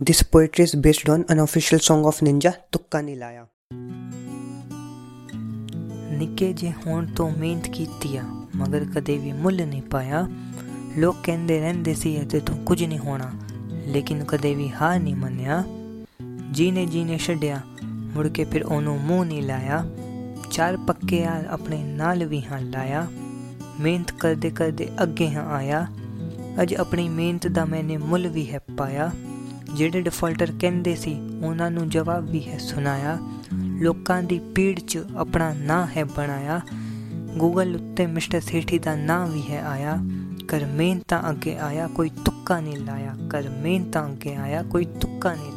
This poetry is based on an official song of Ninja, ਤੁੱਕਾ ਨਹੀਂ ਲਾਇਆ ਨਿੱਕੇ ਜੇ ਹੋਣ ਤੋਂ ਮਿਹਨਤ ਕੀਤੀ ਆ ਮਗਰ ਕਦੇ ਵੀ ਮੁੱਲ ਨਹੀਂ ਪਾਇਆ ਲੋਕ ਕਹਿੰਦੇ ਰਹਿੰਦੇ ਸੀ ਅਤੇ ਤੂੰ ਕੁਝ ਨਹੀਂ ਹੋਣਾ ਲੇਕਿਨ ਕਦੇ ਵੀ ਹਾਰ ਨਹੀਂ ਮੰਨਿਆ ਜੀਨੇ ਜੀਨੇ ਛੱਡਿਆ ਮੁੜ ਕੇ ਫਿਰ ਉਹਨੂੰ ਮੂੰਹ ਨਹੀਂ ਲਾਇਆ ਚਾਰ ਪੱਕੇ ਆ ਆਪਣੇ ਨਾਲ ਵੀ ਹਾਂ ਲਾਇਆ ਮਿਹਨਤ ਕਰਦੇ ਕਰਦੇ ਅੱਗੇ ਹਾਂ ਆਇਆ ਅੱਜ ਆਪਣੀ ਮਿਹਨਤ ਦਾ ਮੈਨੇ ਮੁੱਲ ਵੀ ਹੈ ਪਾਇਆ ਜਿਹੜੇ ਡਿਫਾਲਟਰ ਕਹਿੰਦੇ ਸੀ, ਉਹਨਾਂ ਨੂੰ ਜਵਾਬ ਵੀ ਹੈ ਸੁਣਾਇਆ। ਲੋਕਾਂ ਦੀ ਪੀੜ 'ਚ ਆਪਣਾ ਨਾਂ ਹੈ ਬਣਾਇਆ। ਗੂਗਲ ਉੱਤੇ ਮਿਸਟਰ ਸੇਠੀ ਦਾ ਨਾਂ ਵੀ ਹੈ ਆਇਆ। ਕਰ ਮਿਹਨਤਾਂ ਅੱਗੇ ਆਇਆ, ਕੋਈ ਤੁੱਕਾ ਨਹੀਂ ਲਾਇਆ। ਕਰ ਮਿਹਨਤਾਂ ਅੱਗੇ ਆਇਆ, ਕੋਈ ਤੁੱਕਾ ਨਹੀਂ